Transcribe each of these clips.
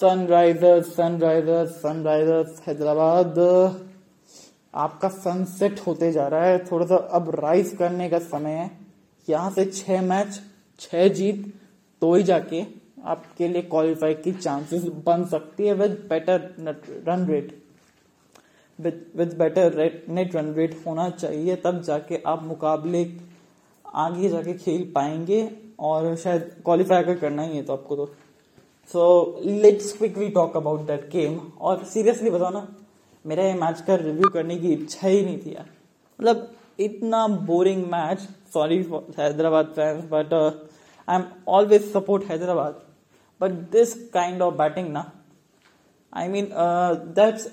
Sunrisers Sunrisers Sunrisers Hyderabad. आपका sunset होते जा रहा है। थोड़ा सा अब राइज करने का समय है। यहाँ से छह मैच छह जीत तो ही जाके आपके लिए क्वालिफाई की चांसेस बन सकती है with better run rate with better net run rate होना चाहिए, तब जाके आप मुकाबले आगे जाके खेल पाएँगे और शायद क्वालिफाई अगर करना ही है तो आपको तो। So let's quickly talk about that game और सीरियसली बताओ ना, मेरा मैच का रिव्यू करने की इच्छा ही नहीं थी यार। मतलब इतना boring match sorry Hyderabad fans but I am always support Hyderabad. But this kind of batting ना आई मीन दैट्स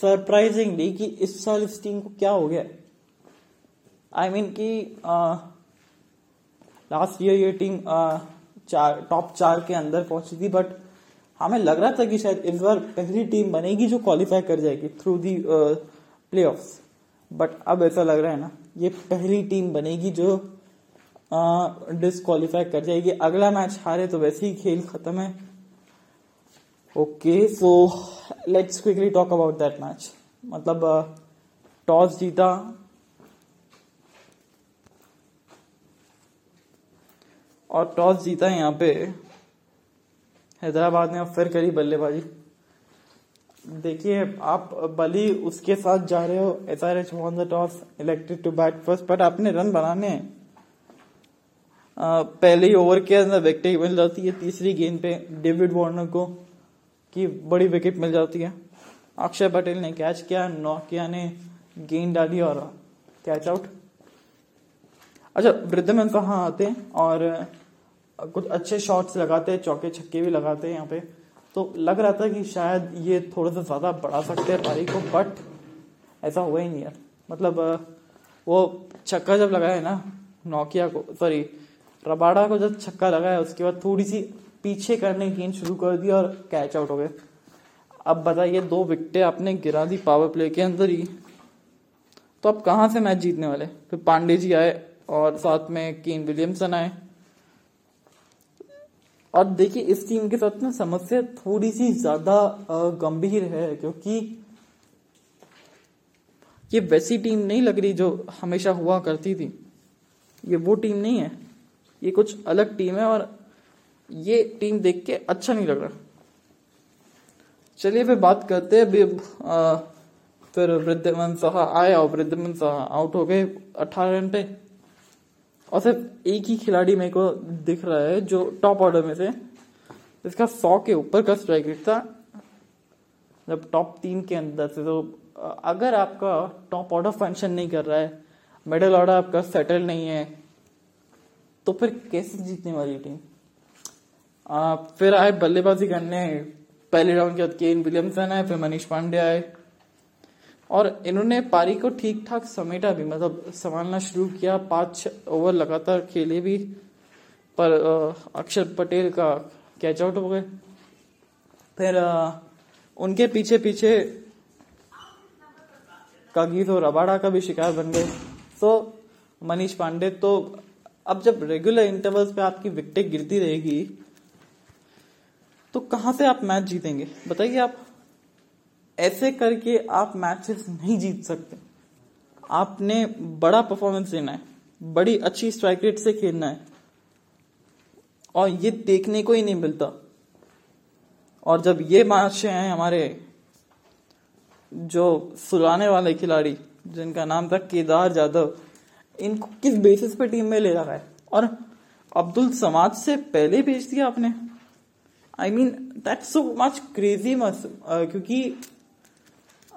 सरप्राइजिंगली कि इस साल इस टीम को क्या हो गया। आई I मीन mean कि लास्ट ईयर ये टीम चार टॉप चार के अंदर पहुँची थी बट हमें लग रहा था कि शायद इस बार पहली टीम बनेगी जो क्वालिफाई कर जाएगी थ्रू दी प्ले बट अब ऐसा लग रहा है ना, ये पहली टीम बनेगी जो डिसक्वालीफाई कर जाएगी। अगला मैच हारे तो वैसे ही खेल खत्म है। Okay so let's quickly talk about that match मतलब टॉस जीता और टॉस जीता यहाँ पे। हैदराबाद ने फिर करी बल्लेबाजी। देखिए, आप बली उसके साथ जा रहे हो S R H won the toss elected to bat first but आपने रन बनाने पहले ही ओवर के अंदर विकेट मिल जाती है, तीसरी गेंद पे डेविड वार्नर को, की बड़ी विकेट मिल जाती है। अक्षय पटेल ने कैच किया, नौकिया ने गेंद डाली और कैच आउट अच्छा वृद्धमन कहाँ आते हैं? और कुछ अच्छे शॉट्स लगाते हैं चौके छक्के भी लगाते हैं यहाँ पे। तो लग रहा था कि शायद ये थोड़ा सा ज़्यादा बढ़ा सकते हैं पारी को बट ऐसा हुआ ही नहीं यार। मतलब वो छक्का जब लगाया ना, नोकिया को सॉरी रबाड़ा को जब छक्का लगाया, उसके बाद थोड़ी सी पीछे करने की गेंद शुरू कर दी और कैच आउट हो गए। अब बताइए, दो विकेटें आपने गिरा दी पावर प्ले के अंदर ही। तो अब कहाँ से मैच जीतने वाले फिर पांडे जी आए और साथ में केन विलियमसन आए। और देखिए, इस टीम के साथ ना समस्या थोड़ी सी ज़्यादा गंभीर है, क्योंकि ये वैसी टीम नहीं लग रही जो हमेशा हुआ करती थी। ये वो टीम नहीं है। ये कुछ अलग टीम है और ये टीम देख के अच्छा नहीं लग रहा। चलिए, फिर बात करते हैं। अभी फिर वृद्धमन सहा आया और वृद्धमन सहा आउट हो गए अठारह रन पे। और सिर्फ़ एक ही खिलाड़ी मेरे को दिख रहा है जो टॉप ऑर्डर में से इसका सौ के ऊपर का स्ट्राइक रेट था। जब टॉप तीन के अंदर से तो अगर आपका टॉप ऑर्डर फ़ंक्शन नहीं कर रहा है मिडिल ऑर्डर आपका सेटल नहीं है तो फिर कैसे जीतने वाली टीम? आ, फिर आए बल्लेबाजी करने पहले राउंड के बाद केन विलियमसन आए फिर मनीष पांडे आए और इन्होंने पारी को ठीक ठाक समेटा भी मतलब संभालना शुरू किया, पाँच ओवर लगातार खेले भी, पर अक्षर पटेल का कैच आउट हो गए। फिर उनके पीछे पीछे कागीर और रबाड़ा का भी शिकार बन गए। तो मनीष पांडे तो अब जब रेगुलर इंटरवल्स पे आपकी विकेटें गिरती रहेगी तो कहाँ से आप मैच जीतेंगे? बताइए आप। ऐसे करके आप मैचेस नहीं जीत सकते। आपने बड़ा परफॉर्मेंस देना है, बड़ी अच्छी स्ट्राइक रेट से खेलना है। और ये देखने को ही नहीं मिलता। और जब ये मैच हैं हमारे जो सुलाने वाले खिलाड़ी, जिनका नाम था केदार जाधव, इनको किस बेसिस पे टीम में ले रखा है? और अब्दुल समाज से पहले भेज दिया आपने। I mean that's so much crazy much क्योंकि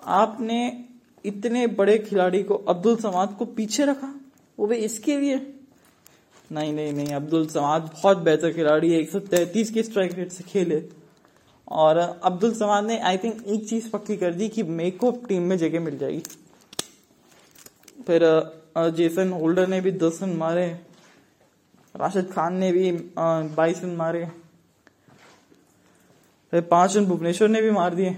आपने इतने बड़े खिलाड़ी को अब्दुल समाद को पीछे रखा? वो भी इसके लिए? नहीं नहीं नहीं, अब्दुल समाद बहुत बेहतर खिलाड़ी है। एक सौ तैतीस के स्ट्राइक रेट से खेले। और अब्दुल समाद ने आई थिंक एक चीज़ पक्की कर दी कि मेरे को टीम में जगह मिल जाएगी। फिर जेसन होल्डर ने भी दस रन मारे। राशिद खान ने भी बाईस रन मारे। फिर पाँच रन भुवनेश्वर ने भी मार दिए।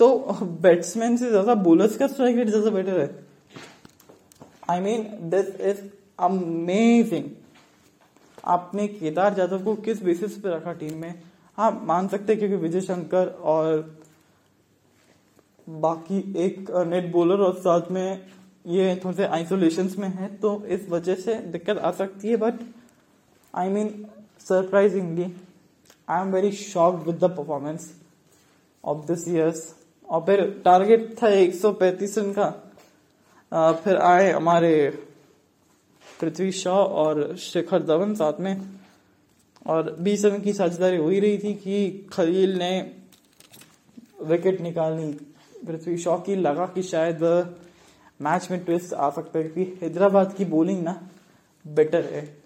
तो बैट्समैन से ज़्यादा बोलर्स का स्ट्राइक रेट ज़्यादा बेटर है। I mean this is amazing आपने केदार जाधव को किस बेसिस पे रखा टीम में? हाँ मान सकते हैं क्योंकि विजय शंकर और बाकी एक नेट बॉलर और साथ में ये थोड़े से आइसोलेशन में है तो इस वजह से दिक्कत आ सकती है but I mean surprisingly I am very shocked with the performance of this years और फिर टारगेट था एक सौ पैंतीस रन का। आ, फिर आए हमारे पृथ्वी शॉ और शिखर धवन साथ में। और बीस रन की साझेदारी हो ही रही थी कि खलील ने विकेट निकाली पृथ्वी शॉ की लगा कि शायद मैच में ट्विस्ट आ सकता है क्योंकि हैदराबाद की बॉलिंग ना बेटर है।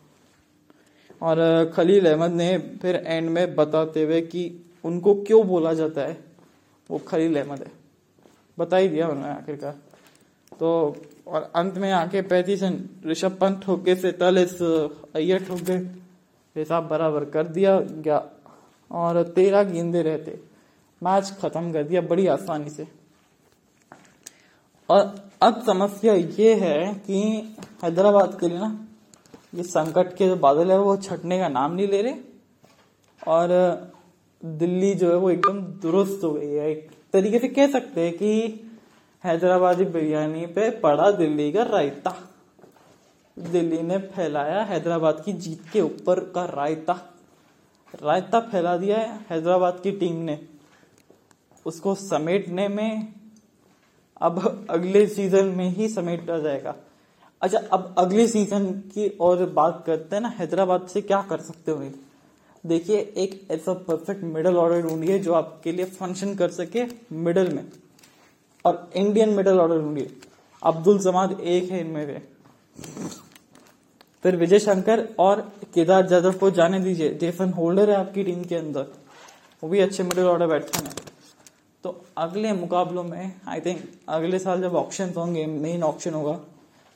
और खलील अहमद ने फिर एंड में बताते हुए कि उनको क्यों बोला जाता है? वो खलील अहमद है। बता ही दिया उन्होंने आखिरकार। तो और अंत में आके पैंतीस ऋषभ पंत ठोक के सैतालीस अय्यर ठोक गए। हिसाब बराबर कर दिया गया। और तेरह गेंदे रहते। मैच खत्म कर दिया बड़ी आसानी से। और अब समस्या ये है कि हैदराबाद के लिए ना, ये संकट के जो बादल है, वो छटने का नाम नहीं ले रहे। और दिल्ली जो है वो एकदम दुरुस्त हो गई है। एक तरीके से कह सकते हैं कि हैदराबादी बिरयानी पे पड़ा दिल्ली का रायता। दिल्ली ने फैलाया हैदराबाद की जीत के ऊपर का रायता। रायता फैला दिया है हैदराबाद की टीम ने। उसको समेटने में अब अगले सीज़न में ही समेटा जाएगा। अच्छा अब अगले सीज़न की और बात करते हैं ना, हैदराबाद से क्या कर सकते हो? देखिए, एक ऐसा परफेक्ट मिडल ऑर्डर ढूंढिए जो आपके लिए फ़ंक्शन कर सके मिडल में। और इंडियन मिडल ऑर्डर ढूंढिए। अब्दुल समाद एक है इनमें से। फिर विजय शंकर और केदार जाधव को जाने दीजिए। जेसन होल्डर है आपकी टीम के अंदर। वो भी अच्छे मिडल ऑर्डर बैट्समैन है। तो अगले मुकाबलों में आई थिंक अगले साल जब ऑप्शन होंगे मेन ऑप्शन होगा,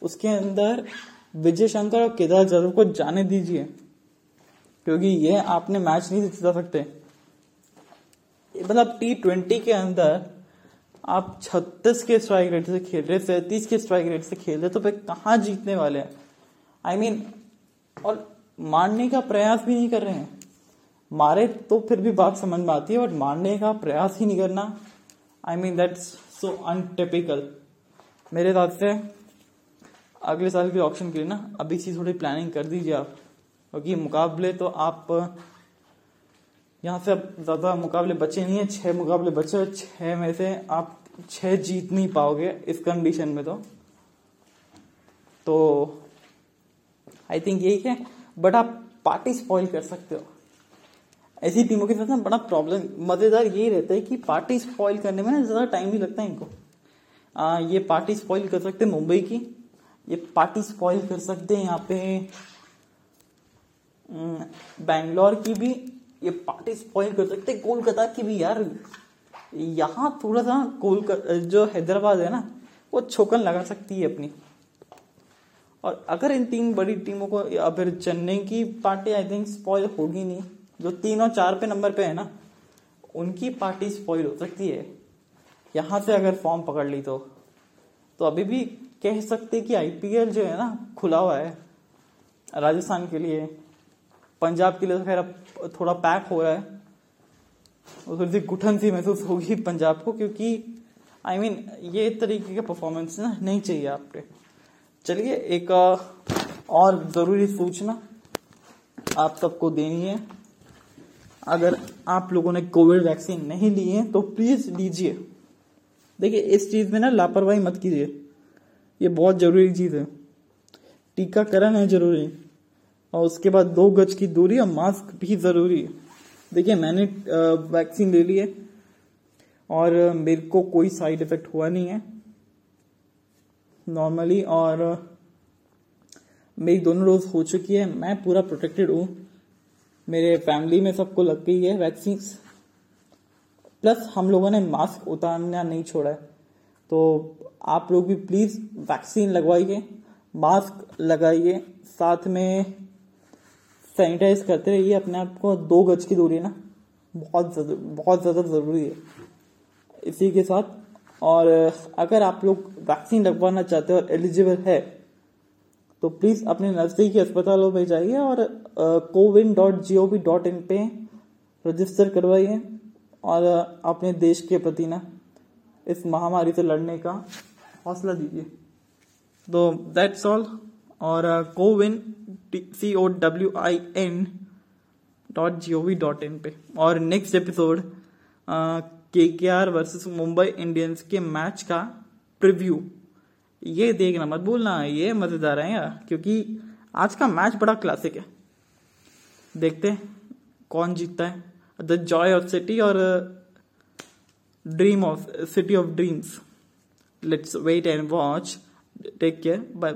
उसके अंदर विजय शंकर और केदार जाधव को जाने दीजिए। क्योंकि ये आपने मैच नहीं जिता सकते। मतलब टी ट्वेंटी के अंदर आप छत्तीस के स्ट्राइक रेट से खेल रहे सैतीस के स्ट्राइक रेट से खेल रहे तो फिर कहा जीतने वाले हैं? आई I मीन mean, और मारने का प्रयास भी नहीं कर रहे हैं। मारे तो फिर भी बात समझ में आती है बट मारने का प्रयास ही नहीं करना। आई मीन दैट्स सो अनटिपिकल मेरे हिसाब से अगले साल के ऑप्शन के लिए ना अभी से थोड़ी प्लानिंग कर दीजिए आप। क्योंकि मुकाबले तो आप यहाँ से ज़्यादा मुकाबले बचे नहीं है छह मुकाबले बचे और छह में से आप छह जीत नहीं पाओगे इस कंडीशन में तो। तो आई थिंक यही है बट आप पार्टी स्पॉइल कर सकते हो। ऐसी टीमों के साथ ना बड़ा प्रॉब्लम मज़ेदार यही रहता है कि पार्टी स्पॉइल करने में ना ज़्यादा टाइम भी लगता है इनको। आ, ये पार्टी स्पॉइल कर सकते मुंबई की ये पार्टी स्पॉइल कर सकते हैं यहाँ पे बैंगलोर की भी ये पार्टी स्पॉइल कर सकते हैं कोलकाता की भी यार। यहाँ थोड़ा सा कोलकाता जो हैदराबाद है ना, वो छोकन लगा सकती है अपनी। और अगर इन तीन बड़ी टीमों को फिर चेन्नई की पार्टी आई थिंक स्पॉइल होगी नहीं। जो तीन और चार पे नंबर पे है ना, उनकी पार्टी स्पॉइल हो सकती है। यहाँ से अगर फॉर्म पकड़ ली तो। तो अभी भी कह सकते कि आईपीएल जो है ना, खुला हुआ है, राजस्थान के लिए। पंजाब के लिए तो खैर अब थोड़ा पैक हो रहा है। और थोड़ी सी गुठन सी महसूस होगी पंजाब को क्योंकि आई I मीन mean, ये तरीके का परफॉर्मेंस ना नहीं चाहिए आपके। चलिए एक और ज़रूरी सूचना आप सबको देनी है। अगर आप लोगों ने कोविड वैक्सीन नहीं ली है तो प्लीज़ लीजिए। देखिए इस चीज़ में ना लापरवाही मत कीजिए। ये बहुत ज़रूरी चीज़ है। टीकाकरण है ज़रूरी। और उसके बाद दो गज की दूरी और मास्क भी ज़रूरी है। देखिए, मैंने वैक्सीन ले ली है और मेरे को कोई साइड इफ़ेक्ट हुआ नहीं है। नॉर्मली और मेरी दोनों डोज हो चुकी है। मैं पूरा प्रोटेक्टेड हूँ। मेरे फैमिली में सबको लग गई है वैक्सीन प्लस हम लोगों ने मास्क उतारना नहीं छोड़ा है। तो आप लोग भी प्लीज़ वैक्सीन लगवाइए, मास्क लगाइए। साथ में सैनिटाइज करते रहिए, अपने आप को दो गज की दूरी ना? बहुत बहुत ज़्यादा ज़रूरी है। इसी के साथ, और अगर आप लोग वैक्सीन लगवाना चाहते हो और एलिजिबल है तो प्लीज़ अपने नजदीकी अस्पतालों में जाइए और CoWIN dot G O V dot in पे रजिस्टर करवाइए। और अपने देश के प्रति ना, इस महामारी से लड़ने का हौसला दीजिए। तो दैट्स ऑल और CoWIN C O W I N dot G O V dot in पे। और नेक्स्ट एपिसोड के K R versus Mumbai Indians के मैच का प्रिव्यू ये देखना मत भूलना, ये मज़ेदार है यार, क्योंकि आज का मैच बड़ा क्लासिक है। देखते हैं कौन जीतता है। द जॉय ऑफ़ सिटी और dream of city of dreams let's wait and watch take care bye